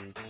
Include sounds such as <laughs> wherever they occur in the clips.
Thank you.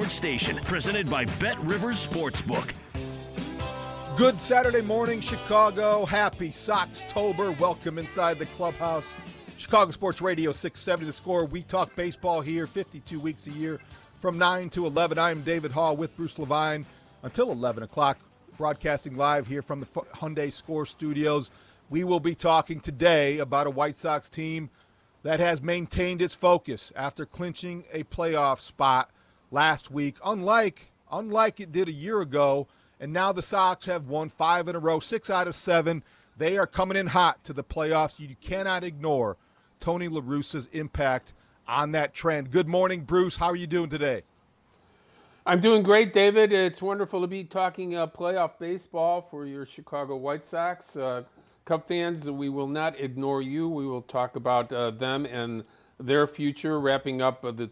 station presented by BetRivers Sportsbook. Good Saturday morning, Chicago. Happy Soxtober. Welcome inside the clubhouse. Chicago Sports Radio 670 The Score. We talk baseball here 52 weeks a year from 9 to 11. I am David Haugh with Bruce Levine until 11 o'clock, broadcasting live here from the Hyundai Score Studios. We will be talking today about a White Sox team that has maintained its focus after clinching a playoff spot last week, unlike unlike it did a year ago. And now the Sox have won five in a row, six out of seven. They are coming in hot to the playoffs. You cannot ignore Tony La Russa's impact on that trend. Good morning, Bruce. How are you doing today? I'm doing great, David. It's wonderful to be talking uh, playoff baseball for your Chicago White Sox. Uh, fans, we will not ignore you. We will talk about uh, them and their future, wrapping up the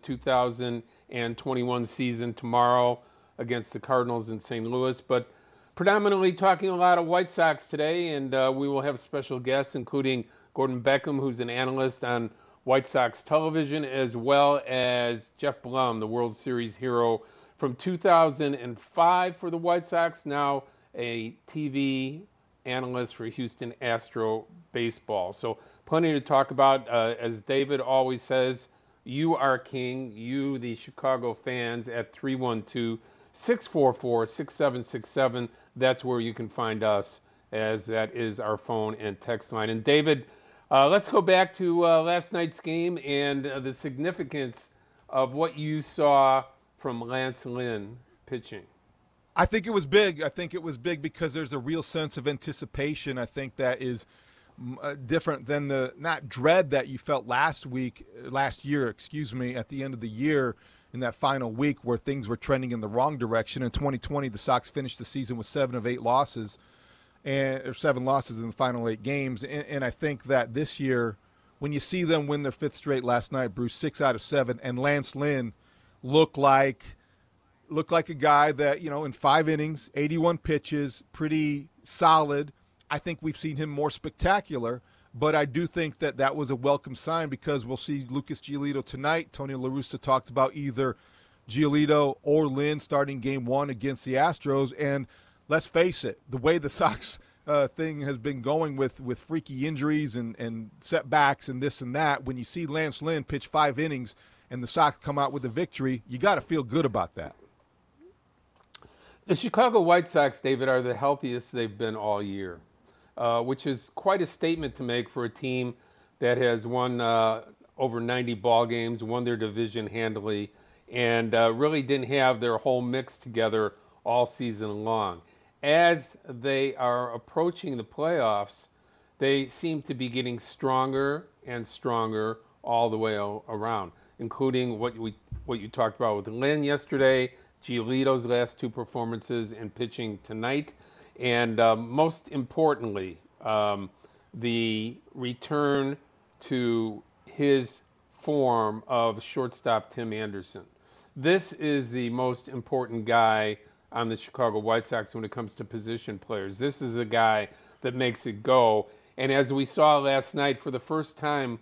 2021 season tomorrow against the Cardinals in St. Louis. But predominantly talking a lot of White Sox today, and uh, we will have special guests, including Gordon Beckham, who's an analyst on White Sox television, as well as Geoff Blum, the World Series hero from 2005 for the White Sox, now a TV analyst for Houston Astro Baseball. So plenty to talk about. Uh, as David always says, you are king. You, the Chicago fans, at 312 644 6767. That's where you can find us, as that is our phone and text line. And David, uh, let's go back to uh, last night's game and uh, the significance of what you saw from Lance Lynn pitching. I think it was big. I think it was big because there's a real sense of anticipation. I think that is uh, different than the not dread that you felt last week, last year, excuse me, at the end of the year in that final week where things were trending in the wrong direction. In 2020, the Sox finished the season with seven of eight losses, and or seven losses in the final eight games. And, and I think that this year, when you see them win their fifth straight last night, Bruce six out of seven, and Lance Lynn look like looked like a guy that you know in five innings, 81 pitches, pretty solid I think we've seen him more spectacular, but I do think that that was a welcome sign because we'll see Lucas Giolito tonight. Tony La Russa talked about either Giolito or Lynn starting game one against the Astros. And let's face it, the way the Sox uh, thing has been going with, with freaky injuries and, and setbacks and this and that, when you see Lance Lynn pitch five innings and the Sox come out with a victory, you got to feel good about that. The Chicago White Sox, David, are the healthiest they've been all year uh, which is quite a statement to make for a team that has won uh, over 90 ball games, won their division handily, and uh, really didn't have their whole mix together all season long. As they are approaching the playoffs, they seem to be getting stronger and stronger all the way around, including what we what you talked about with Lynn yesterday, Giolito's last two performances, and pitching tonight and um, most importantly, um, the return to his form of shortstop Tim Anderson. This is the most important guy on the Chicago White Sox when it comes to position players. This is the guy that makes it go. And as we saw last night, for the first time,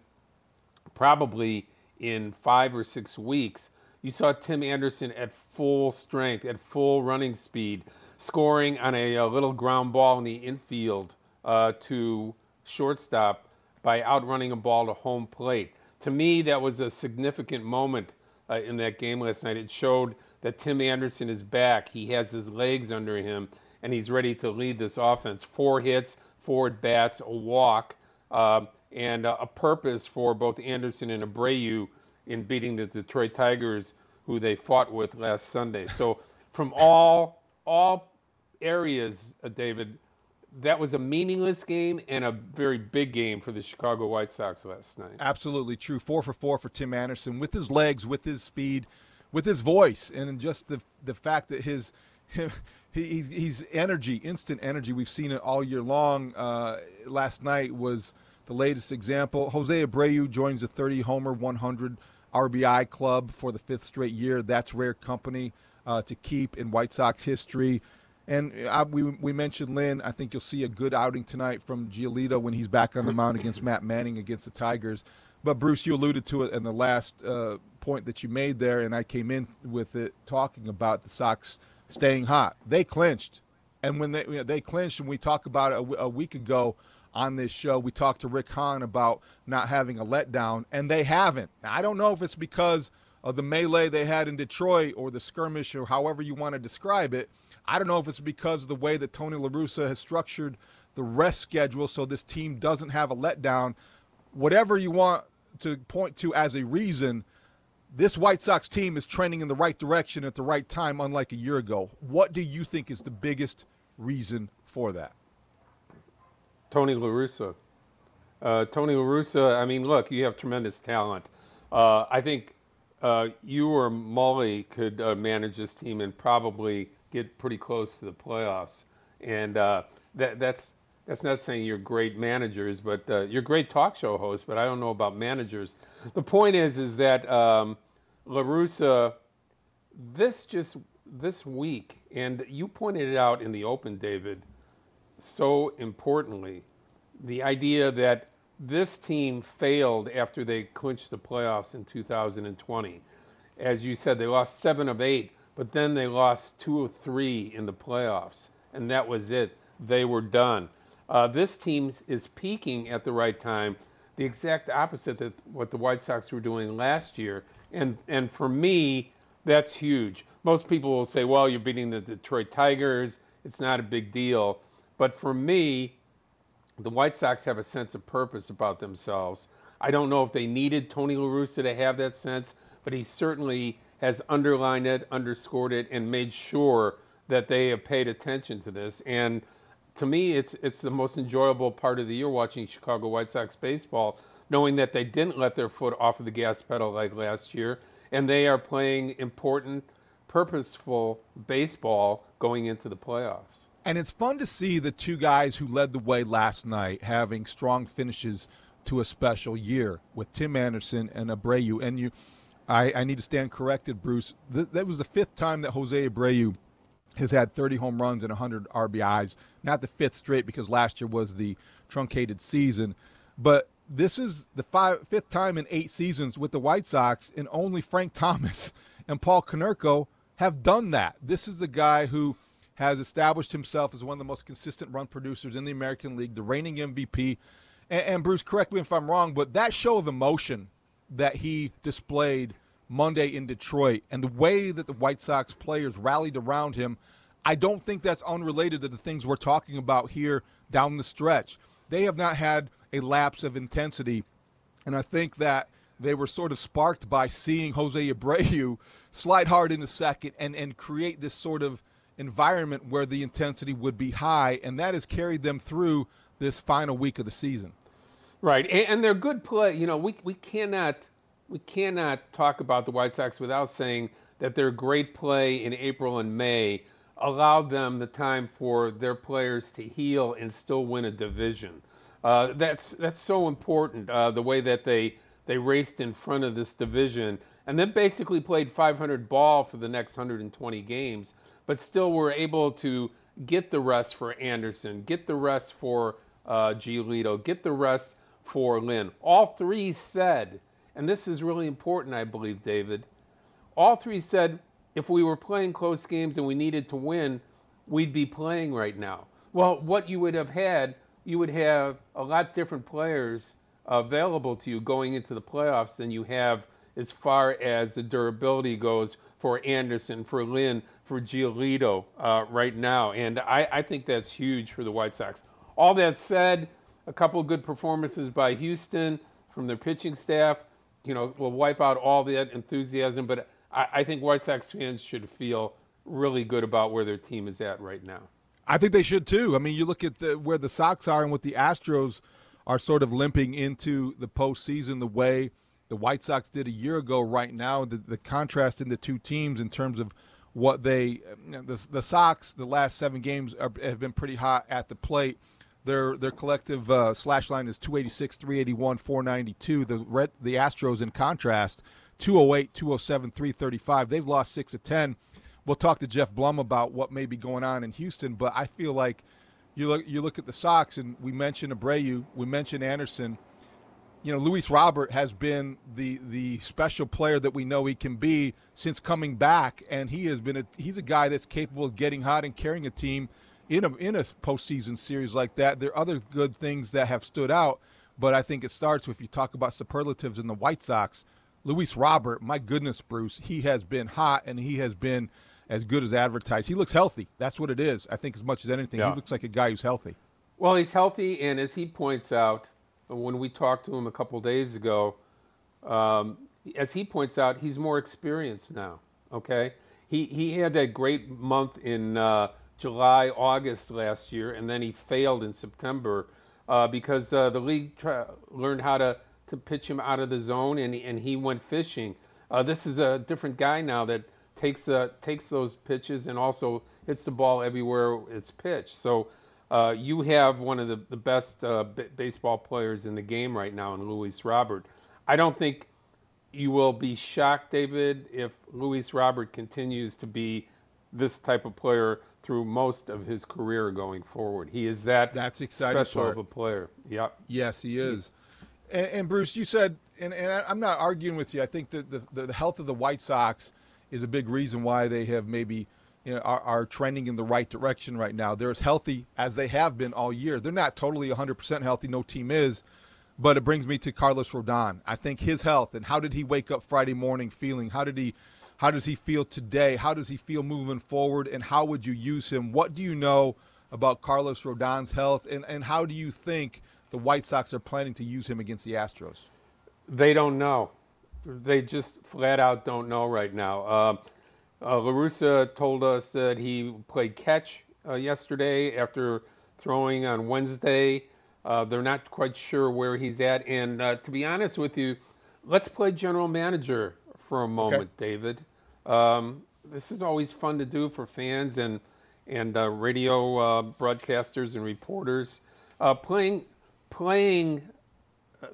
probably in five or six weeks, you saw Tim Anderson at full strength, at full running speed, scoring on a, a little ground ball in the infield uh, to shortstop by outrunning a ball to home plate. To me, that was a significant moment uh, in that game last night. It showed that Tim Anderson is back. He has his legs under him, and he's ready to lead this offense. Four hits, four at bats, a walk, uh, and uh, a purpose for both Anderson and Abreu in beating the Detroit Tigers, who they fought with last Sunday. So from all all areas, uh, David, that was a meaningless game and a very big game for the Chicago White Sox last night. Absolutely true. Four for four for Tim Anderson with his legs, with his speed, with his voice, and just the the fact that his <laughs> he's he's energy, instant energy. We've seen it all year long. Uh, last night was the latest example. Jose Abreu joins the 30 homer, 100 RBI club for the fifth straight year. That's rare company uh, to keep in White Sox history. And I, we, we mentioned Lynn. I think you'll see a good outing tonight from Giolito when he's back on the mound against Matt Manning against the Tigers. But Bruce, you alluded to it in the last uh, point that you made there, and I came in with it talking about the Sox staying hot. They clinched, and when they you know, they clinched, and we talked about it a, week ago on this show, we talked to Rick Hahn about not having a letdown, and they haven't. Now, I don't know if it's because of the melee they had in Detroit or the skirmish or however you want to describe it I don't know if it's because of the way that Tony La Russa has structured the rest schedule so this team doesn't have a letdown. Whatever you want to point to as a reason, this White Sox team is trending in the right direction at the right time, unlike a year ago. What do you think is the biggest reason for that? Tony La Russa. Uh, Tony La Russa, I mean, look, you have tremendous talent. Uh, I think uh, you or Mully could uh, manage this team and probably get pretty close to the playoffs. And uh, that that's that's not saying you're great managers, but uh, you're great talk show hosts. But I don't know about managers. The point is, is that um, La Russa, this just this week, and you pointed it out in the open, David, so importantly, the idea that this team failed after they clinched the playoffs in 2020. As you said, they lost seven of eight but then they lost two or three in the playoffs, and that was it. They were done. Uh, this team is peaking at the right time, the exact opposite of what the White Sox were doing last year. And and for me, that's huge. Most people will say, "Well, you're beating the Detroit Tigers. It's not a big deal." But for me, the White Sox have a sense of purpose about themselves. I don't know if they needed Tony La Russa to have that sense, but he certainly has underlined it, underscored it, and made sure that they have paid attention to this. And to me, it's it's the most enjoyable part of the year watching Chicago White Sox baseball, knowing that they didn't let their foot off of the gas pedal like last year, and they are playing important, purposeful baseball going into the playoffs. And it's fun to see the two guys who led the way last night having strong finishes to a special year with Tim Anderson and Abreu. And you I, I need to stand corrected, Bruce. Th- that was the fifth time that Jose Abreu has had 30 home runs and 100 RBIs. Not the fifth straight because last year was the truncated season, but this is the five, fifth time in eight seasons with the White Sox, and only Frank Thomas <laughs> and Paul Konerko have done that. This is the guy who has established himself as one of the most consistent run producers in the American League, the reigning MVP. And, and Bruce, correct me if I'm wrong, but that show of emotion that he displayed Monday in Detroit and the way that the White Sox players rallied around him, I don't think that's unrelated to the things we're talking about here down the stretch. They have not had a lapse of intensity, and I think that they were sort of sparked by seeing Jose Abreu <laughs> slide hard in the second and, and create this sort of environment where the intensity would be high, and that has carried them through this final week of the season. Right, and, they're good play. You know, we we cannot we cannot talk about the White Sox without saying that their great play in April and May allowed them the time for their players to heal and still win a division. Uh, that's that's so important. Uh, the way that they They raced in front of this division and then basically played 500 ball for the next 120 games, but still were able to get the rest for Anderson, get the rest for uh, Giolito, get the rest for Lynn. All three said, and this is really important, I believe, David. All three said if we were playing close games and we needed to win, we'd be playing right now. Well, what you would have had, you would have a lot different players available to you going into the playoffs than you have as far as the durability goes for Anderson, for Lynn, for Giolito uh, right now. And I, I think that's huge for the White Sox. All that said, a couple of good performances by Houston from their pitching staff, you know, will wipe out all that enthusiasm. But I, I think White Sox fans should feel really good about where their team is at right now. I think they should too. I mean, you look at the, where the Sox are and what the Astros are sort of limping into the postseason the way the White Sox did a year ago. Right now, the, the contrast in the two teams in terms of what they the, the Sox the last seven games are, have been pretty hot at the plate. Their their collective uh, slash line is 286, 381, 492. The red, the Astros in contrast 208, 207, 335. They've lost six of ten. We'll talk to Geoff Blum about what may be going on in Houston, but I feel like you look you look at the Sox and we mentioned Abreu, we mentioned Anderson you know, Luis Robert has been the the special player that we know he can be since coming back, and he has been a he's a guy that's capable of getting hot and carrying a team in a in a postseason series like that. There are other good things that have stood out, but I think it starts with you talk about superlatives in the White Sox. Luis Robert, my goodness, Bruce, he has been hot and he has been as good as advertised. He looks healthy. That's what it is. I think as much as anything, yeah. he looks like a guy who's healthy. Well, he's healthy, and as he points out when we talked to him a couple days ago, um, as he points out, he's more experienced now. Okay, he he had that great month in uh, July, August last year, and then he failed in September uh, because uh, the league tra- learned how to to pitch him out of the zone, and and he went fishing. Uh, this is a different guy now that takes uh, takes those pitches and also hits the ball everywhere it's pitched. So uh, you have one of the, the best uh, b- baseball players in the game right now in Luis Robert. I don't think you will be shocked, David, if Luis Robert continues to be this type of player through most of his career going forward. He is that That's exciting special part. of a player. Yep. Yes, he is. And, and Bruce, you said, and, and I'm not arguing with you. I think that the, the health of the White Sox is a big reason why they have maybe – you know, are, are trending in the right direction right now. They're as healthy as they have been all year. They're not totally 100% healthy. No team is. But it brings me to Carlos Rodon. I think his health and how did he wake up Friday morning feeling? How did he how does he feel today? How does he feel moving forward? And how would you use him? What do you know about Carlos Rodon's health? And, and how do you think the White Sox are planning to use him against the Astros? They don't know. They just flat out don't know right now. Uh, uh, LaRussa told us that he played catch uh, yesterday after throwing on Wednesday. Uh, they're not quite sure where he's at. And uh, to be honest with you, let's play general manager for a moment, okay. David. Um, this is always fun to do for fans and and uh, radio uh, broadcasters and reporters. playing playing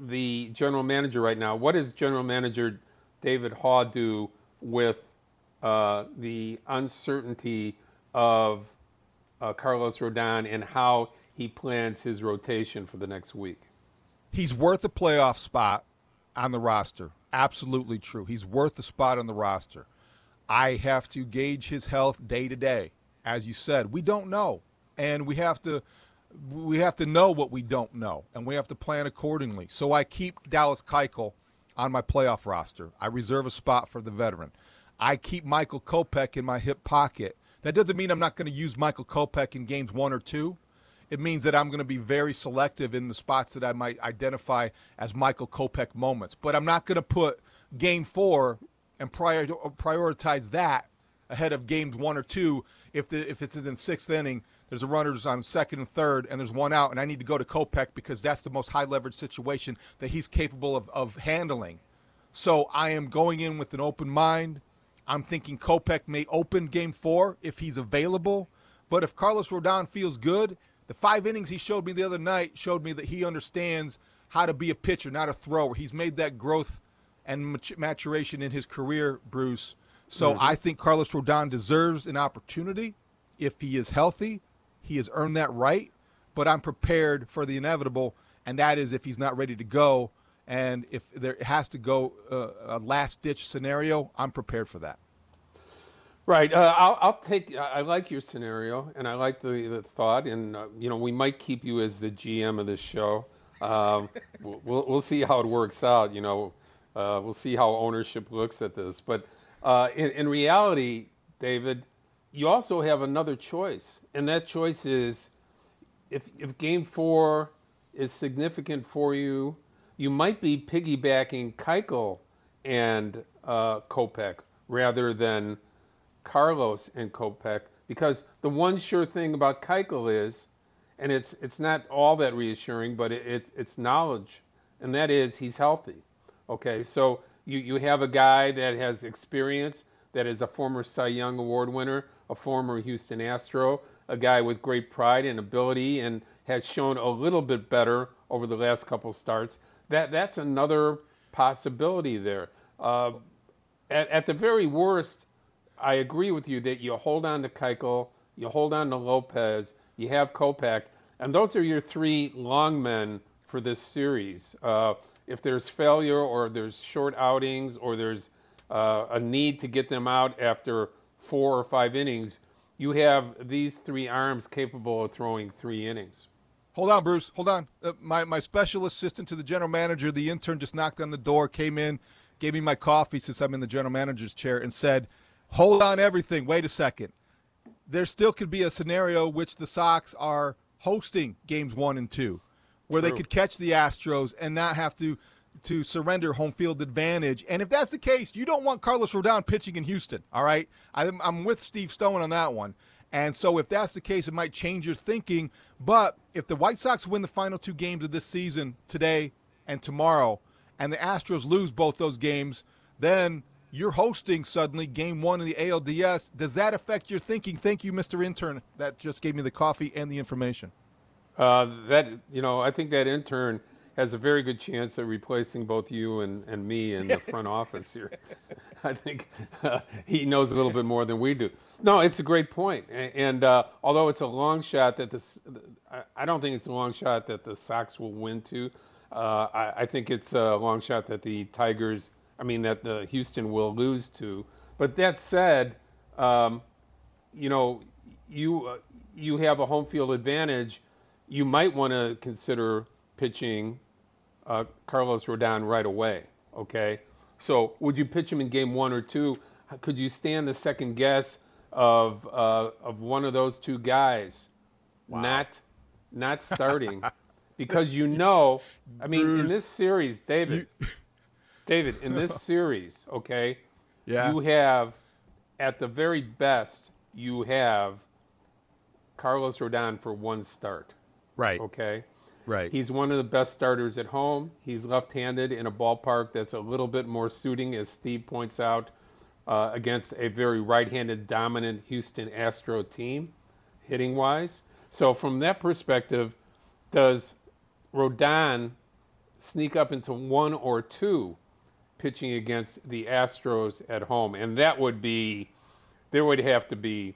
the general manager right now. What does general manager David Haugh do with uh, the uncertainty of uh, Carlos Rodon and how he plans his rotation for the next week. He's worth a playoff spot on the roster. Absolutely true. He's worth the spot on the roster. I have to gauge his health day to day. As you said, we don't know, and we have to we have to know what we don't know, and we have to plan accordingly. So I keep Dallas Keuchel on my playoff roster. I reserve a spot for the veteran. I keep Michael Kopech in my hip pocket. That doesn't mean I'm not going to use Michael Kopech in games one or two. It means that I'm going to be very selective in the spots that I might identify as Michael Kopech moments. But I'm not going to put game four and prior, prioritize that ahead of games one or two. If the, if it's in sixth inning, there's a runners on second and third, and there's one out, and I need to go to Kopech because that's the most high leverage situation that he's capable of, of handling. So I am going in with an open mind. I'm thinking Kopech may open game four if he's available. But if Carlos Rodon feels good, the five innings he showed me the other night showed me that he understands how to be a pitcher, not a thrower. He's made that growth and maturation in his career, Bruce. So mm-hmm. I think Carlos Rodon deserves an opportunity if he is healthy. He has earned that right, but I'm prepared for the inevitable, and that is if he's not ready to go, and if there has to go uh, a last ditch scenario, I'm prepared for that. Right. Uh, I'll, I'll, take. I like your scenario, and I like the, the thought. And uh, you know, we might keep you as the GM of this show. Um, <laughs> we'll we'll see how it works out. You know, uh, we'll see how ownership looks at this. But uh, in, in reality, David, you also have another choice, and that choice is if if Game Four is significant for you, you might be piggybacking Keuchel and uh, Kopech rather than Carlos and Kopech, because the one sure thing about Keuchel is, and it's it's not all that reassuring, but it, it it's knowledge, and that is he's healthy. Okay, so you you have a guy that has experience, that is a former Cy Young Award winner, a former Houston Astro, a guy with great pride and ability, and has shown a little bit better over the last couple starts. That that's another possibility there. Uh, at, at the very worst, I agree with you that you hold on to Keuchel, you hold on to Lopez, you have Kopech, and those are your three long men for this series. Uh, if there's failure or there's short outings or there's uh, a need to get them out after four or five innings, you have these three arms capable of throwing three innings. Hold on, Bruce. Hold on. Uh, my my special assistant to the general manager, the intern, just knocked on the door, came in, gave me my coffee since I'm in the general manager's chair, and said, "Hold on, everything. Wait a second. There still could be a scenario which the Sox are hosting games one and two, where True. they could catch the Astros and not have to to surrender home field advantage. And if that's the case, you don't want Carlos Rodon pitching in Houston. All right, I'm, I'm with Steve Stone on that one. And so if that's the case, it might change your thinking. But if the White Sox win the final two games of this season today and tomorrow, and the Astros lose both those games, then you're hosting suddenly game one of the ALDS. Does that affect your thinking? Thank you, Mr. Intern. That just gave me the coffee and the information. Uh, that you know, I think that intern has a very good chance of replacing both you and, and me in the front <laughs> office here. <laughs> I think uh, he knows a little bit more than we do. No, it's a great point. And, and uh, although it's a long shot that this, I don't think it's a long shot that the Sox will win to. Uh, I, I, think it's a long shot that the Tigers, I mean, that the Houston will lose to. But that said, um, you know, you uh, you have a home field advantage. You might want to consider pitching uh, Carlos Rodon right away. Okay, so would you pitch him in game one or two? Could you stand the second guess of uh, of one of those two guys wow. not not starting? <laughs> because you know, I mean, Bruce, in this series, David, you... David, in this <laughs> series, okay, yeah, you have at the very best, you have Carlos Rodon for one start. Right. Okay. Right. He's one of the best starters at home. He's left-handed in a ballpark that's a little bit more suiting, as Steve points out, uh, against a very right-handed dominant Houston Astro team, hitting-wise. So from that perspective, does Rodon sneak up into one or two pitching against the Astros at home? And that would be, there would have to be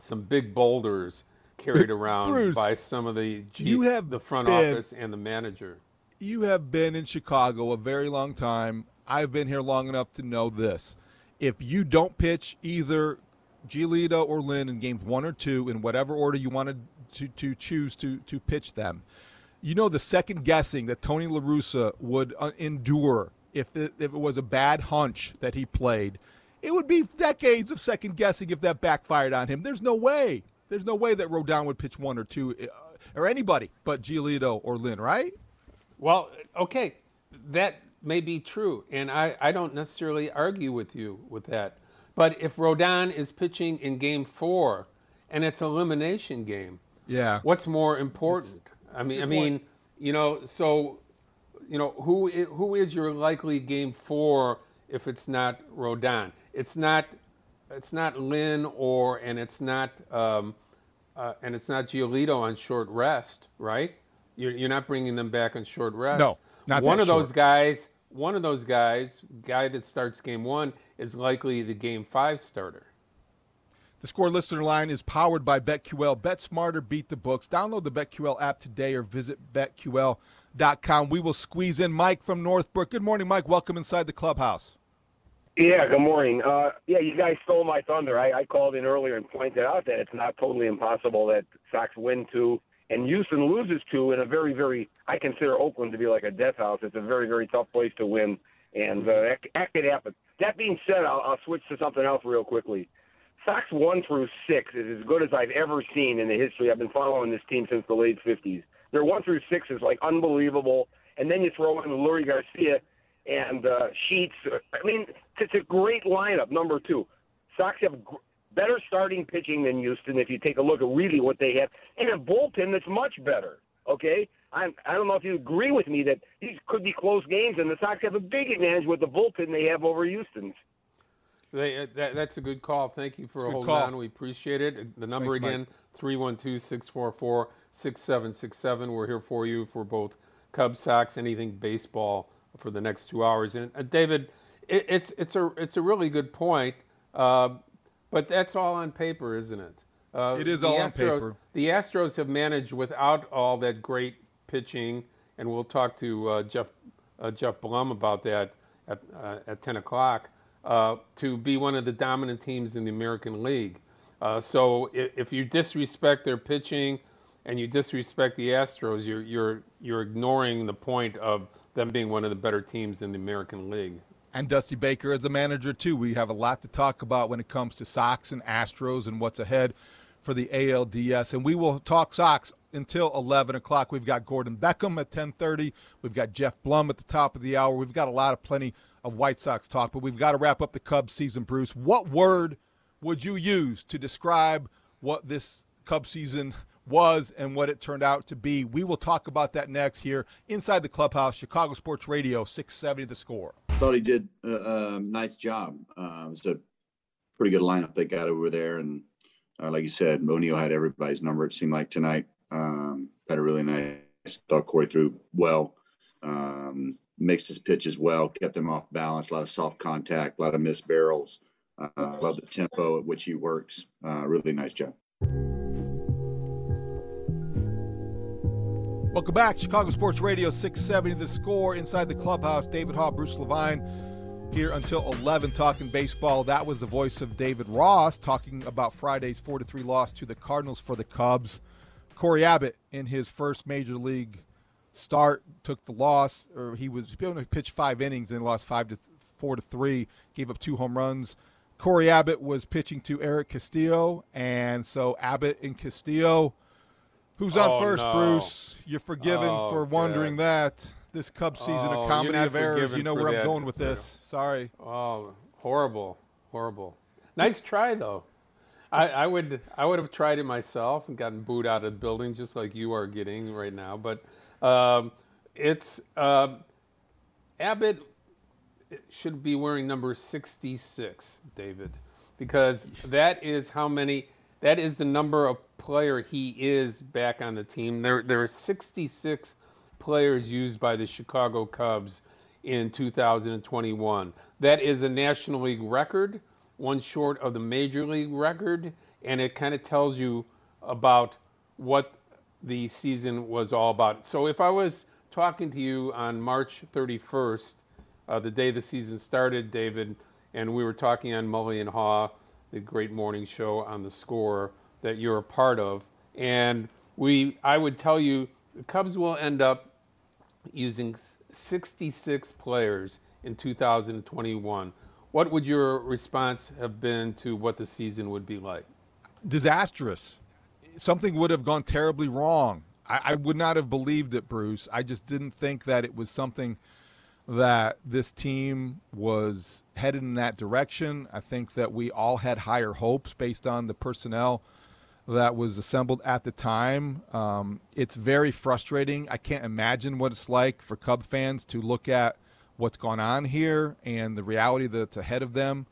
some big boulders carried around Bruce, by some of the you have the front been, office and the manager. You have been in Chicago a very long time. I've been here long enough to know this. If you don't pitch either Giolito or Lynn in games one or two, in whatever order you wanted to, to choose to, to pitch them, you know the second guessing that Tony La Russa would uh, endure if it, if it was a bad hunch that he played. It would be decades of second guessing if that backfired on him. There's no way. There's no way that Rodon would pitch one or two, uh, or anybody but Giolito or Lynn, right? Well, okay, that may be true, and I, I don't necessarily argue with you with that. But if Rodon is pitching in Game Four, and it's elimination game, yeah, what's more important? It's, I mean, I mean, you know, so you know, who who is your likely Game Four if it's not Rodon? It's not it's not Lynn or and it's not um, uh, and it's not Giolito on short rest, right? You're, you're not bringing them back on short rest. No, not one of those guys. One of those guys, guy that starts game one, is likely the game five starter. The score listener line is powered by BetQL. Bet smarter, beat the books. Download the BetQL app today or visit BetQL.com. We will squeeze in Mike from Northbrook. Good morning, Mike. Welcome inside the clubhouse. Yeah, good morning. Uh, yeah, you guys stole my thunder. I, I called in earlier and pointed out that it's not totally impossible that Sox win two and Houston loses two in a very, very. I consider Oakland to be like a death house. It's a very, very tough place to win, and uh, that, that could happen. That being said, I'll, I'll switch to something else real quickly. Sox one through six is as good as I've ever seen in the history. I've been following this team since the late '50s. Their one through six is like unbelievable, and then you throw in Leury Garcia and uh, Sheets. I mean, it's a great lineup. Number two, Sox have gr- better starting pitching than Houston. If you take a look at really what they have, and a bullpen that's much better. Okay, I'm, I don't know if you agree with me that these could be close games, and the Sox have a big advantage with the bullpen they have over Houston's. They, uh, that, that's a good call. Thank you for It's a good holding call. on. We appreciate it. The number Thanks, again, 312 644 6767. We're here for you for both Cubs, Sox, anything baseball for the next two hours. And uh, David, it, it's, it's, a, it's a really good point, uh, but that's all on paper, isn't it? Uh, It is all on paper. The Astros have managed without all that great pitching, and we'll talk to uh, Geoff uh, Geoff Blum about that at uh, at 10 o'clock. Uh, to be one of the dominant teams in the American League. Uh, so if, if you disrespect their pitching and you disrespect the Astros, you're you're you're ignoring the point of them being one of the better teams in the American League. And Dusty Baker as a manager, too. We have a lot to talk about when it comes to Sox and Astros and what's ahead for the ALDS. And we will talk Sox until 11 o'clock. We've got Gordon Beckham at 10:30. We've got Geoff Blum at the top of the hour. We've got a lot of plenty of White Sox talk, but we've got to wrap up the Cubs season, Bruce. What word would you use to describe what this Cubs season was and what it turned out to be? We will talk about that next here inside the clubhouse, Chicago Sports Radio, 670 the score. I thought he did a, nice job. Uh, a pretty good lineup they got over there, and uh, like you said, O'Neill had everybody's number. It seemed like tonight um, had a really nice. Thought Cory threw well, um, mixed his pitches well, kept them off balance. A lot of soft contact, a lot of missed barrels. Uh, love the tempo at which he works. Uh, really nice job. Welcome back, Chicago Sports Radio 670 The Score inside the clubhouse. David Haugh, Bruce Levine here until 11 talking baseball. That was the voice of David Ross talking about Friday's 4 3 loss to the Cardinals for the Cubs. Cory Abbott, in his first major league start, took the loss, or he was pitched five innings and lost five to four to three, gave up two home runs. Cory Abbott was pitching to Erick Castillo, and so Abbott and Castillo. Who's on Oh, first, no. Bruce? You're forgiven Oh, for wondering God. that. This Cubs oh, season, Oh, a comedy of errors. You know where I'm that. going with this. Sorry. Oh, horrible, horrible. Nice try though. I, I would I would have tried it myself and gotten booed out of the building just like you are getting right now. But um, it's uh, Abbott should be wearing number 66, David, because that is how many. That is the number of player he is back on the team. There there are 66 players used by the Chicago Cubs in 2021. That is a National League record, one short of the Major League record, and it kind of tells you about what the season was all about. So if I was talking to you on March 31st, uh, the day the season started, David, and we were talking on Mully and Haugh, the great morning show on the score that you're a part of, and we, I would tell you, the Cubs will end up using 66 players in 2021. What would your response have been to what the season would be like? disastrous. Something would have gone terribly wrong. I, I would not have believed it, Bruce. I just didn't think that it was something that this team was headed in that direction. I think that we all had higher hopes based on the personnel that was assembled at the time. Um, it's very frustrating. I can't imagine what it's like for Cub fans to look at what's gone on here and the reality that's ahead of them.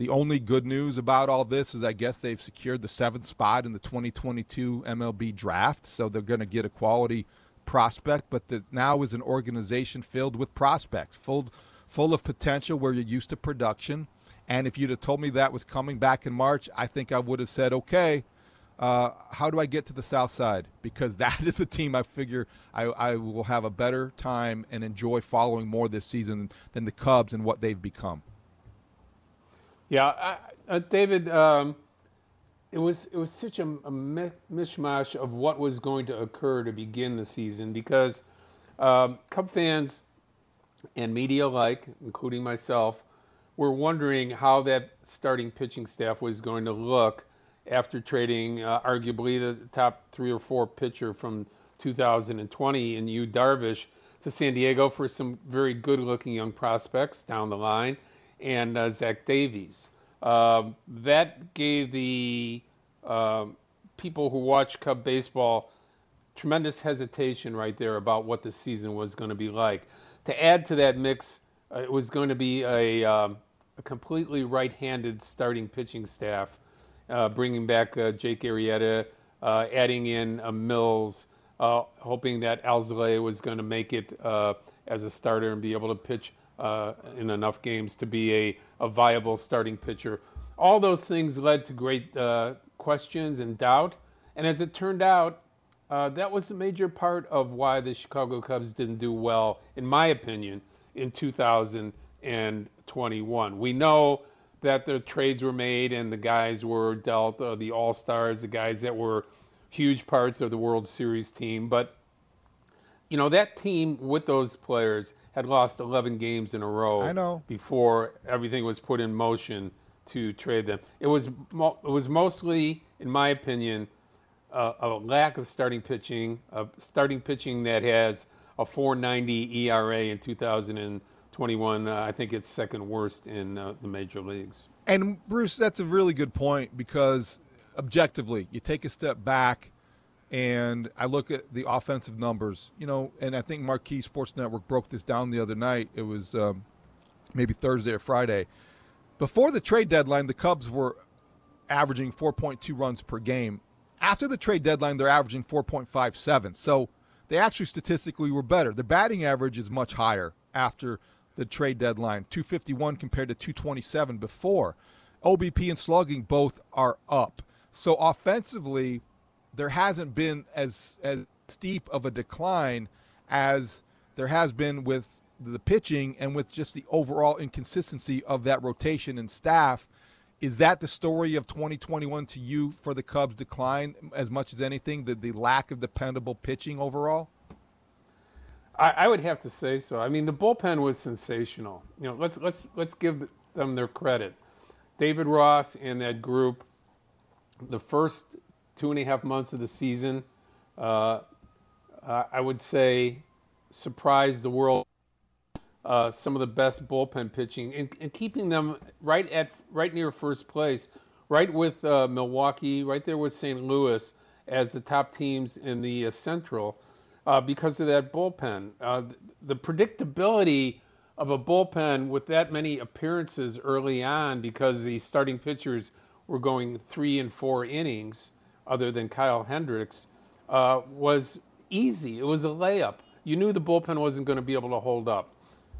The only good news about all this is I guess they've secured the seventh spot in the 2022 MLB draft, so they're going to get a quality prospect, but the, now is an organization filled with prospects, full full of potential where you're used to production. And if you'd have told me that was coming back in March, I think I would have said, okay, uh, how do I get to the South Side? Because <laughs> that is the team I figure I, I, will have a better time and enjoy following more this season than the Cubs and what they've become. Yeah, I, uh, David, um, it was it was such a, a, mishmash of what was going to occur to begin the season because um, Cub fans and media alike, including myself, were wondering how that starting pitching staff was going to look after trading uh, arguably the top three or four pitcher from 2020 in Yu Darvish to San Diego for some very good-looking young prospects down the line, and uh, Zach Davies. Um, that gave the um, people who watch Cub baseball tremendous hesitation right there about what the season was going to be like. To add to that mix, uh, it was going to be a, um, a completely right-handed starting pitching staff, uh, bringing back uh, Jake Arrieta, uh, adding in uh, Mills, uh, hoping that Alzolay was going to make it as a starter and be able to pitch in enough games to be a, a viable starting pitcher. All those things led to great questions and doubt. And as it turned out, uh, that was a major part of why the Chicago Cubs didn't do well, in my opinion, in 2021. We know that the trades were made and the guys were dealt uh, the All Stars, the guys that were huge parts of the World Series team. But, you know, that team with those players had lost 11 games in a row I know. before everything was put in motion to trade them. It was, mo- it was mostly, in my opinion, a, a lack of starting pitching, a starting pitching that has a 4.90 ERA in 2021. Uh, I think it's second worst in uh, the major leagues. And Bruce, that's a really good point because objectively, you take a step back and I look at the offensive numbers, you know, and I think Marquee Sports Network broke this down the other night. It was um, maybe Thursday or Friday. Before the trade deadline, the Cubs were averaging 4.2 runs per game. After the trade deadline, they're averaging 4.57. So they actually statistically were better. The batting average is much higher after the trade deadline 251 compared to 227 before. OBP and slugging both are up. So offensively, there hasn't been as as steep of a decline as there has been with the pitching and with just the overall inconsistency of that rotation and staff is that the story of 2021 to you for the Cubs decline as much as anything, the, the lack of dependable pitching overall? I, I would have to say so. I mean, the bullpen was sensational. You know, let's let's let's give them their credit. David Ross and that group, the first two and a half months of the season, uh, I would say, surprised the world uh, some of the best bullpen pitching and, and, keeping them right at right near first place, right with uh, Milwaukee, right there with St. Louis as the top teams in the uh, Central uh, because of that bullpen. Uh, the predictability of a bullpen with that many appearances early on because the starting pitchers were going three and four innings, other than Kyle Hendricks, uh, was easy. It was a layup. You knew the bullpen wasn't going to be able to hold up.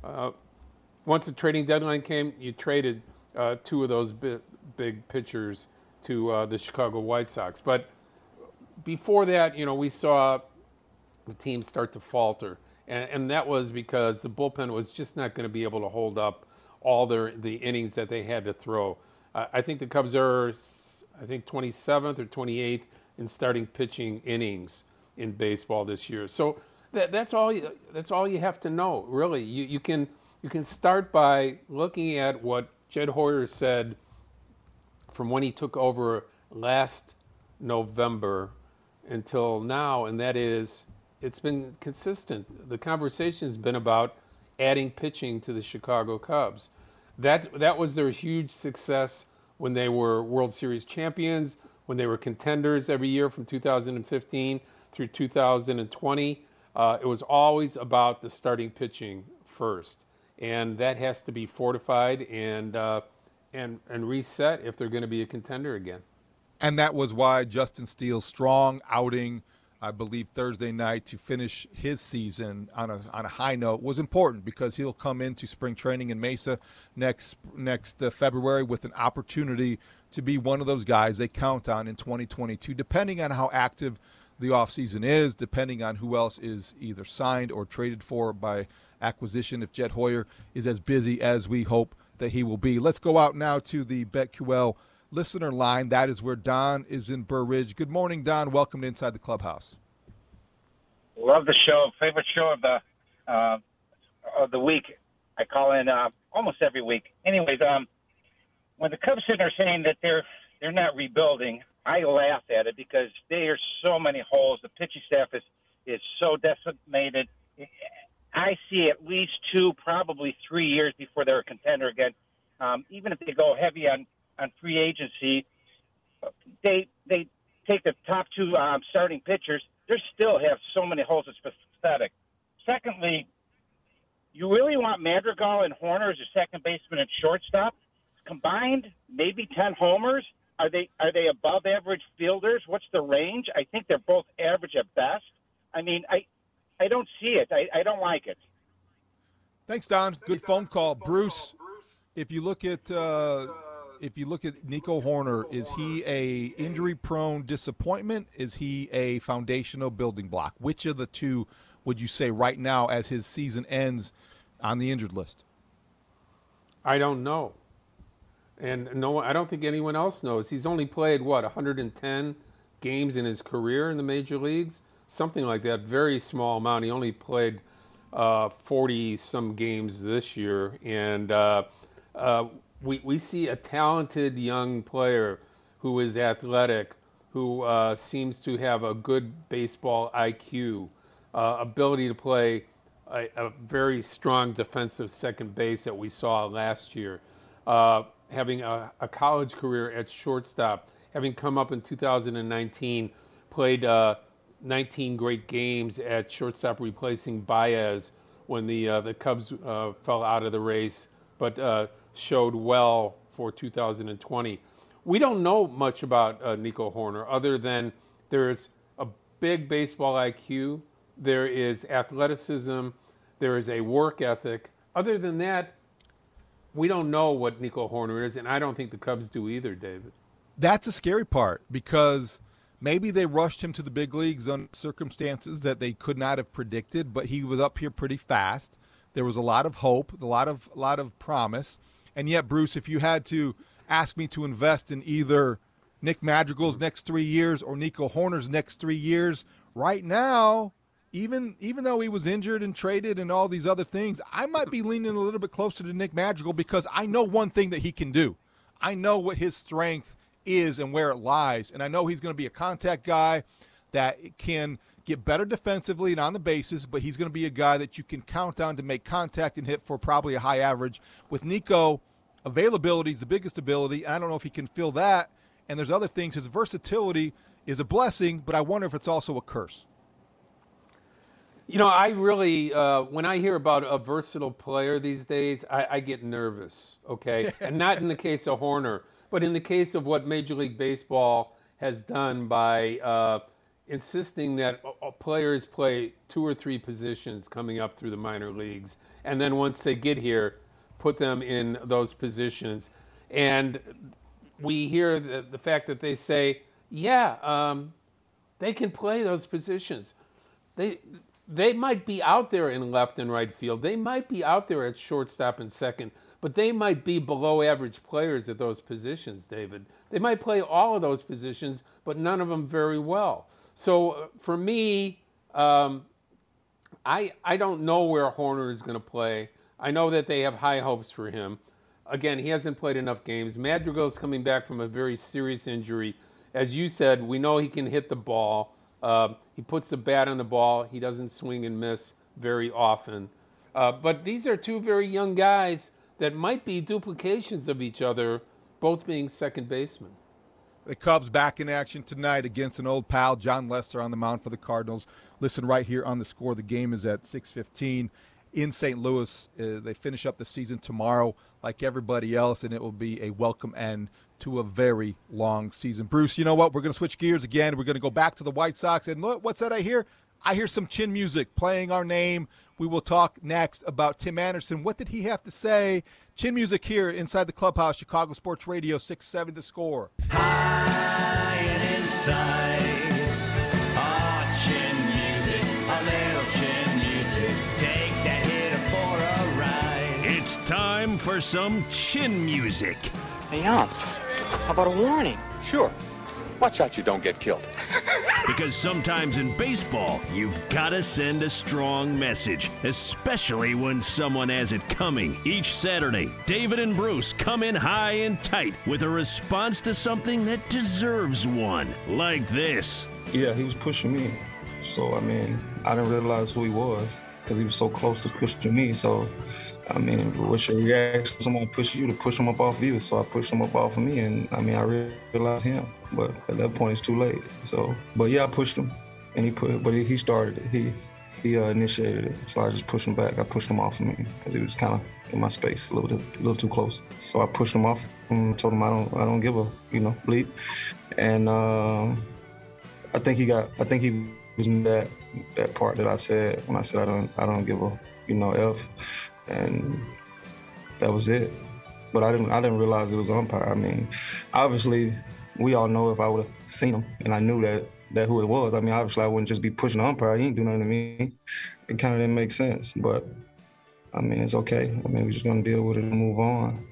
Uh, once the trading deadline came, you traded uh, two of those big, big pitchers to uh, the Chicago White Sox. But before that, you know, we saw the team start to falter, and, and that was because the bullpen was just not going to be able to hold up all their the innings that they had to throw. I think the Cubs are, I think, 27th or 28th in starting pitching innings in baseball this year. So that, that's all. You, that's all you have to know, really. You you can you can start by looking at what Jed Hoyer said from when he took over last November until now, and that is it's been consistent. The conversation has been about adding pitching to the Chicago Cubs. That that was their huge success when they were World Series champions, when they were contenders every year from 2015 through 2020 uh, it was always about the starting pitching first, and that has to be fortified and uh, and and reset if they're going to be a contender again. And that was why Justin Steele's strong outing I believe Thursday night to finish his season on a on a high note was important because he'll come into spring training in Mesa next next uh, February with an opportunity to be one of those guys they count on in 2022 depending on how active the offseason is depending on who else is either signed or traded for by acquisition if Jed Hoyer is as busy as we hope that he will be. Let's go out now to the BetQL listener line. That is where Don is in Burr Ridge. Good morning, Don. Welcome to Inside the Clubhouse. Love the show. Favorite show of the uh, of the week. I call in uh, almost every week. Anyways, um, when the Cubs are saying that they're they're not rebuilding, I laugh at it because there are so many holes. The pitching staff is is so decimated. I see at least two, probably three years before they're a contender again. Um, even if they go heavy on on free agency, they they take the top two um, starting pitchers. They still have so many holes. It's pathetic. Secondly, you really want Madrigal and Hoerner as your second baseman and shortstop combined? Maybe ten homers. Are they are they above average fielders? What's the range? I think they're both average at best. I mean, I I don't see it. I, I don't like it. Thanks, Don. Good phone call, Bruce. If you look at uh, if you look at Nico Hoerner, is he a injury prone disappointment? Is he a foundational building block? Which of the two would you say right now as his season ends on the injured list? I don't know. And no, I don't think anyone else knows. He's only played what 110 games in his career in the major leagues, something like that. Very small amount. He only played 40 uh, some games this year, and uh, uh, we, we see a talented young player who is athletic, who uh, seems to have a good baseball IQ, uh, ability to play a, a, very strong defensive second base that we saw last year, uh, having a, a, college career at shortstop, having come up in 2019, played uh, 19 great games at shortstop, replacing Baez when the uh, the Cubs uh, fell out of the race, but showed well for 2020. We don't know much about uh, Nico Hoerner other than there's a big baseball IQ, there is athleticism, there is a work ethic. Other than that, we don't know what Nico Hoerner is, and I don't think the Cubs do either, David. That's a scary part because maybe they rushed him to the big leagues on circumstances that they could not have predicted, but he was up here pretty fast. There was a lot of hope, a lot of a lot of promise. And yet, Bruce, if you had to ask me to invest in either Nick Madrigal's next three years or Nico Hoerner's next three years, right now, even even though he was injured and traded and all these other things, I might be leaning a little bit closer to Nick Madrigal because I know one thing that he can do. I know what his strength is and where it lies, and I know he's going to be a contact guy that can get better defensively and on the bases, but he's going to be a guy that you can count on to make contact and hit for probably a high average. With Nico, availability is the biggest ability. I don't know if he can fill that. And there's other things. His versatility is a blessing, but I wonder if it's also a curse. You know, I really, uh, when I hear about a versatile player these days, I, I get nervous, okay? <laughs> and not in the case of Hoerner, but in the case of what Major League Baseball has done by uh, insisting that players play two or three positions coming up through the minor leagues, and then once they get here, put them in those positions. And we hear the, the fact that they say, yeah, um, they can play those positions. They they might be out there in left and right field. They might be out there at shortstop and second, but they might be below average players at those positions, David. They might play all of those positions, but none of them very well. So uh, for me, um, I I don't know where Hoerner is going to play. I know that they have high hopes for him. Again, he hasn't played enough games. Madrigal is coming back from a very serious injury. As you said, we know he can hit the ball. Uh, he puts the bat on the ball. He doesn't swing and miss very often. Uh, but these are two very young guys that might be duplications of each other, both being second basemen. The Cubs back in action tonight against an old pal, Jon Lester, on the mound for the Cardinals. Listen right here on the score. The game is at 6:15, in St. Louis. Uh, they finish up the season tomorrow, like everybody else, and it will be a welcome end to a very long season. Bruce, you know what? We're going to switch gears again. We're going to go back to the White Sox. And look, what's that I hear? I hear some chin music playing our name. We will talk next about Tim Anderson. What did he have to say? Chin music here inside the clubhouse, Chicago Sports Radio, 670 the score. High and. Oh, chin music, a little chin music. Take that hitter for a ride. It's time for some chin music. Hey, Ump, how about a warning? Sure. Watch out you don't get killed. <laughs> Because sometimes in baseball, you've got to send a strong message, especially when someone has it coming. Each Saturday, David and Bruce come in high and tight with a response to something that deserves one, like this. Yeah, he was pushing me. So, I mean, I didn't realize who he was because he was so close to pushing me. So, I mean, what's your reaction? Someone push you to push him up off of you. So I pushed him up off of me, and I mean, I realized him. But at that point, it's too late. So, but yeah, I pushed him, and he put, but he started it. He he uh, initiated it. So I just pushed him back. I pushed him off of me because he was kind of in my space, a little a little too close. So I pushed him off and told him I don't, I don't give a, you know, bleep. And uh, I think he got, I think he was in that that part that I said when I said I don't, I don't give a, you know, f and that was it. But I didn't I didn't realize it was umpire. I mean, obviously we all know if I would have seen him and I knew that that who it was. I mean, obviously I wouldn't just be pushing the umpire. He ain't do nothing to me. It kind of didn't make sense. But I mean, it's okay. I mean, we're just gonna deal with it and move on.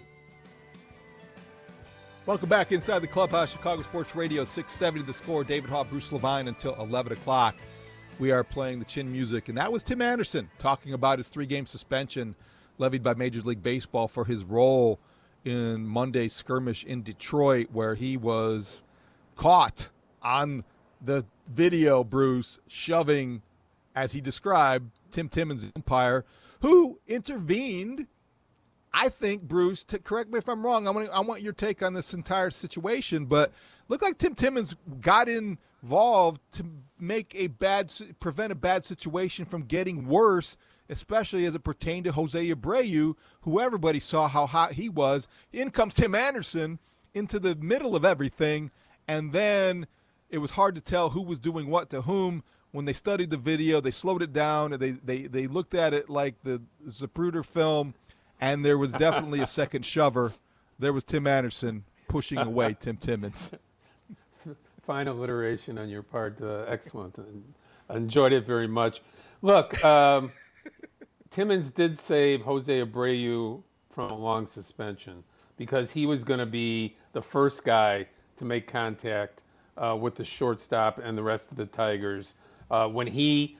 Welcome back inside the clubhouse, Chicago Sports Radio 670 the score. David Haugh, Bruce Levine until 11 o'clock. We are playing the chin music, and that was Tim Anderson talking about his three game suspension levied by Major League Baseball for his role in Monday's skirmish in Detroit, where he was caught on the video, Bruce, shoving, as he described, Tim Timmons' umpire, who intervened. I think, Bruce, to correct me if I'm wrong, I want, I want your take on this entire situation, but looked like Tim Timmons got involved to make a bad, prevent a bad situation from getting worse especially as it pertained to Jose Abreu, who everybody saw how hot he was. In comes Tim Anderson into the middle of everything, and then it was hard to tell who was doing what to whom. When they studied the video, they slowed it down and they, they, they looked at it like the Zapruder film, and there was definitely a <laughs> second shover. There was Tim Anderson pushing away Tim Timmons. <laughs> Fine alliteration on your part. Uh, excellent. I enjoyed it very much. Look, um, Timmons did save Jose Abreu from a long suspension because he was going to be the first guy to make contact uh, with the shortstop and the rest of the Tigers. Uh, when he,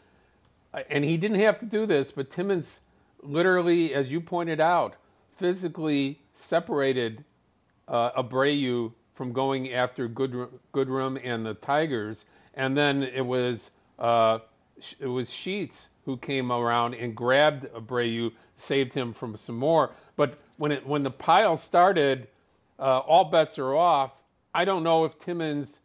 and he didn't have to do this, but Timmons literally, as you pointed out, physically separated uh, Abreu from going after Good, Goodrum and the Tigers, and then it was uh, it was Sheets who came around and grabbed Abreu, saved him from some more. But when it when the pile started, uh, all bets are off. I don't know if Timmons.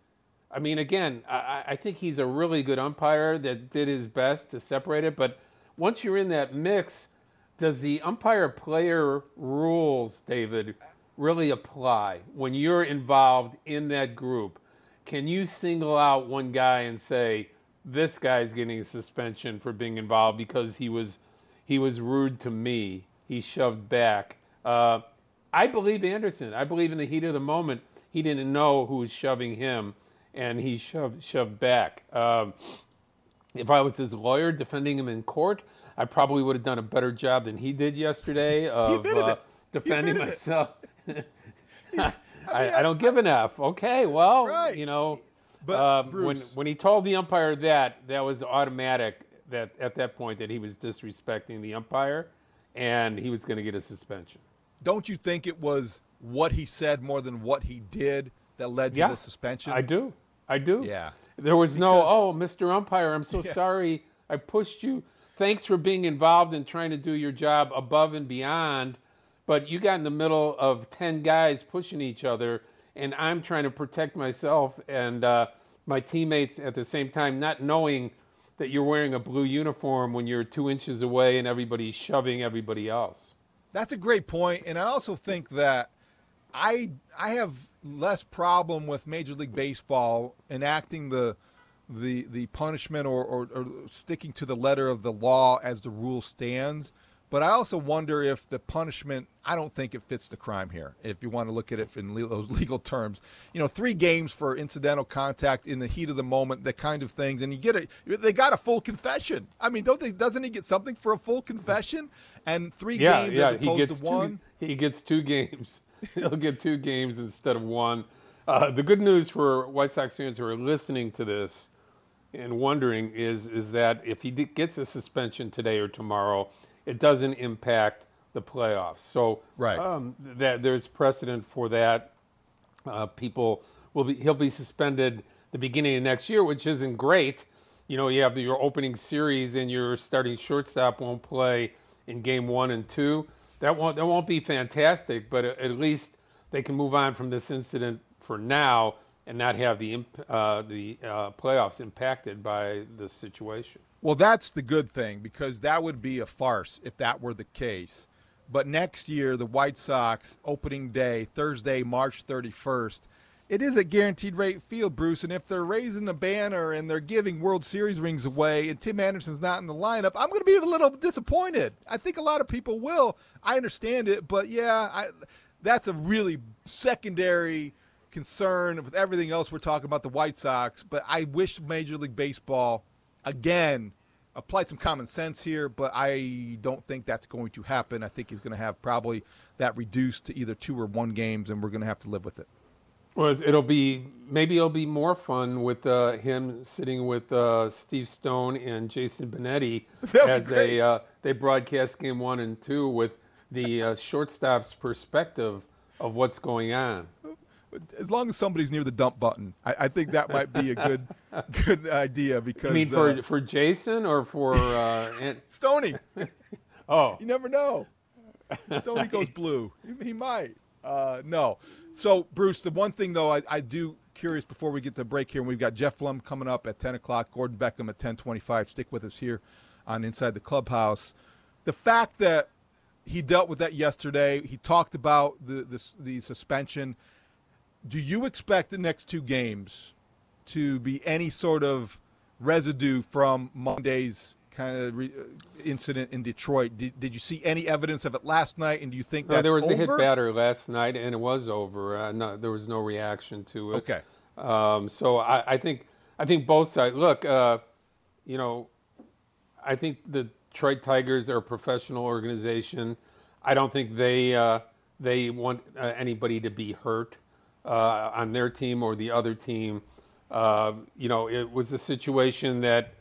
I mean, again, I, I think he's a really good umpire that did his best to separate it. But once you're in that mix, does the umpire player rules, David, really apply when you're involved in that group? Can you single out one guy and say, this guy's getting a suspension for being involved because he was he was rude to me. He shoved back. Uh, I believe Anderson. I believe in the heat of the moment, he didn't know who was shoving him, and he shoved shoved back. Um, if I was his lawyer defending him in court, I probably would have done a better job than he did yesterday of uh, defending myself. <laughs> I, I, I, don't give an F. Okay, well, right. you know, but um, when when he told the umpire that, that was automatic. That at that point that he was disrespecting the umpire, and he was going to get a suspension. Don't you think it was what he said more than what he did that led to yeah, the suspension? I do. I do. Yeah. There was because, no, oh, Mr. Umpire, I'm so <laughs> yeah. sorry. I pushed you. Thanks for being involved and trying to do your job above and beyond. But you got in the middle of 10 guys pushing each other and I'm trying to protect myself and uh, my teammates at the same time, not knowing that you're wearing a blue uniform when you're two inches away and everybody's shoving everybody else. That's a great point, and I also think that I I have less problem with Major League Baseball enacting the the the punishment or, or, or sticking to the letter of the law as the rule stands. But I also wonder if the punishment, I don't think it fits the crime here, if you want to look at it in le- those <laughs> legal terms. You know, three games for incidental contact in the heat of the moment, that kind of things. And you get it, they got a full confession. I mean, don't they, doesn't he get something for a full confession? And three Yeah, games yeah, as he opposed gets to one? He gets two games. <laughs> He'll get two games instead of one. Uh, the good news for White Sox fans who are listening to this and wondering is is that if he gets a suspension today or tomorrow, it doesn't impact the playoffs. So Right. um, that there's precedent for that. Uh, people will be he'll be suspended the beginning of next year, which isn't great. You know, you have your opening series and your starting shortstop won't play in game one and two. That won't that won't be fantastic, but at least they can move on from this incident for now and not have the uh, the uh, playoffs impacted by this situation. Well, that's the good thing because that would be a farce if that were the case. But next year, the White Sox opening day, Thursday, March 31st, it is a guaranteed rate field, Bruce. And if they're raising the banner and they're giving World Series rings away and Tim Anderson's not in the lineup, I'm going to be a little disappointed. I think a lot of people will. I understand it, but yeah, I, that's a really secondary concern with everything else we're talking about the White Sox. But I wish Major League Baseball, again, applied some common sense here, but I don't think that's going to happen. I think he's going to have probably that reduced to either two or one games, and we're going to have to live with it. Well, it'll be maybe it'll be more fun with uh, him sitting with uh, Steve Stone and Jason Benetti <laughs> as they uh, they broadcast game one and two with the uh, shortstop's perspective of what's going on. As long as somebody's near the dump button, I, I think that might be a good <laughs> good idea because I mean, for uh, for Jason or for uh, Ant- <laughs> Stoney. oh, You never know. Stony goes blue. He, he might. Uh, no. So, Bruce, the one thing, though, I, I do curious before we get to break here, and we've got Geoff Blum coming up at 10 o'clock, Gordon Beckham at 1025. Stick with us here on Inside the Clubhouse. The fact that he dealt with that yesterday, he talked about the, the, the suspension. Do you expect the next two games to be any sort of residue from Monday's kind of re- uh, incident in Detroit? Did, did you see any evidence of it last night? And do you think no, there was over? a hit batter last night, and it was over. Uh, no, there was no reaction to it. Okay. Um, so I, I think I think both sides. Look, uh, you know, I think the Detroit Tigers are a professional organization. I don't think they uh, they want uh, anybody to be hurt uh, on their team or the other team. Uh, you know, it was a situation that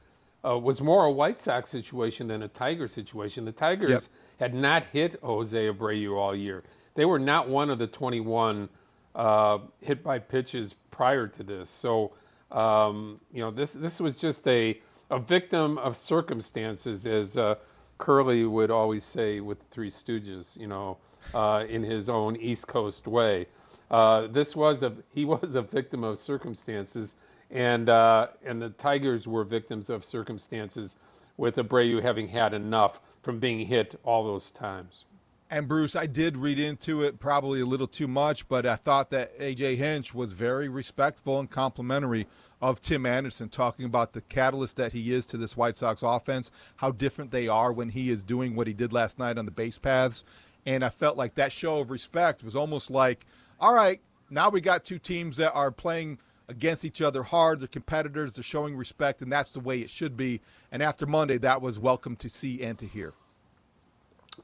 uh, was more a White Sox situation than a Tiger situation. The Tigers Yep. had not hit Jose Abreu all year. They were not one of the 21 uh, hit by pitches prior to this. So, um, you know, this this was just a a victim of circumstances, as uh, Curly would always say with the Three Stooges. You know, uh, in his own East Coast way. Uh, this was a <laughs> he was a victim of circumstances, and uh, and the Tigers were victims of circumstances, with Abreu having had enough from being hit all those times. And Bruce, I did read into it probably a little too much, but I thought that AJ Hinch was very respectful and complimentary of Tim Anderson, talking about the catalyst that he is to this White Sox offense, how different they are when he is doing what he did last night on the base paths. And I felt like that show of respect was almost like, all right, now we got two teams that are playing against each other hard. They're competitors. They're showing respect, and that's the way it should be. And after Monday, that was welcome to see and to hear.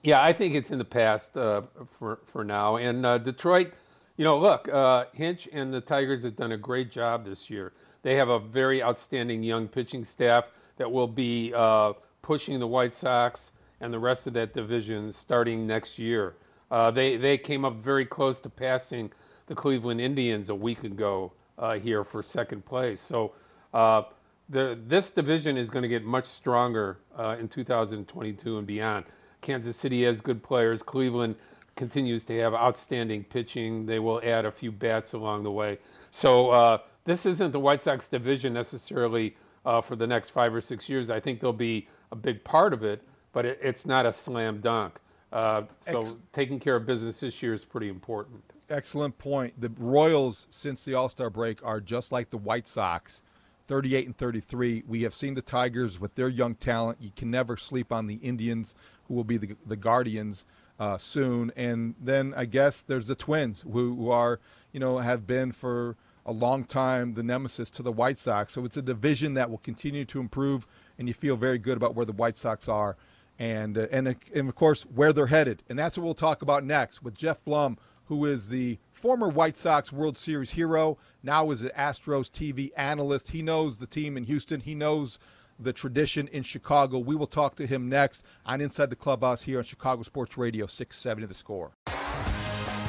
Yeah, I think it's in the past uh, for for now. And uh, Detroit, you know, look, uh, Hinch and the Tigers have done a great job this year. They have a very outstanding young pitching staff that will be uh, pushing the White Sox and the rest of that division starting next year. Uh, they they came up very close to passing the Cleveland Indians a week ago uh, here for second place. So uh, the this division is going to get much stronger uh, in 2022 and beyond. Kansas City has good players. Cleveland continues to have outstanding pitching. They will add a few bats along the way. So uh, this isn't the White Sox division necessarily uh, for the next five or six years. I think they'll be a big part of it, but it, it's not a slam dunk. Uh, so Ex- taking care of business this year is pretty important. Excellent point. The Royals, since the All Star break, are just like the White Sox, 38 and 33. We have seen the Tigers with their young talent. You can never sleep on the Indians, who will be the, the Guardians uh, soon. And then I guess there's the Twins, who, who are, you know, have been for a long time the nemesis to the White Sox. So it's a division that will continue to improve, and you feel very good about where the White Sox are and uh, and uh, and of course where they're headed. And that's what we'll talk about next with Geoff Blum, who is the former White Sox World Series hero, now is an Astros TV analyst. He knows the team in Houston. He knows the tradition in Chicago. We will talk to him next on Inside the Clubhouse here on Chicago Sports Radio 670 The Score.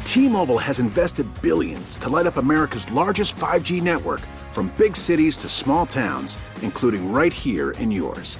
T-Mobile has invested billions to light up America's largest 5G network from big cities to small towns, including right here in yours.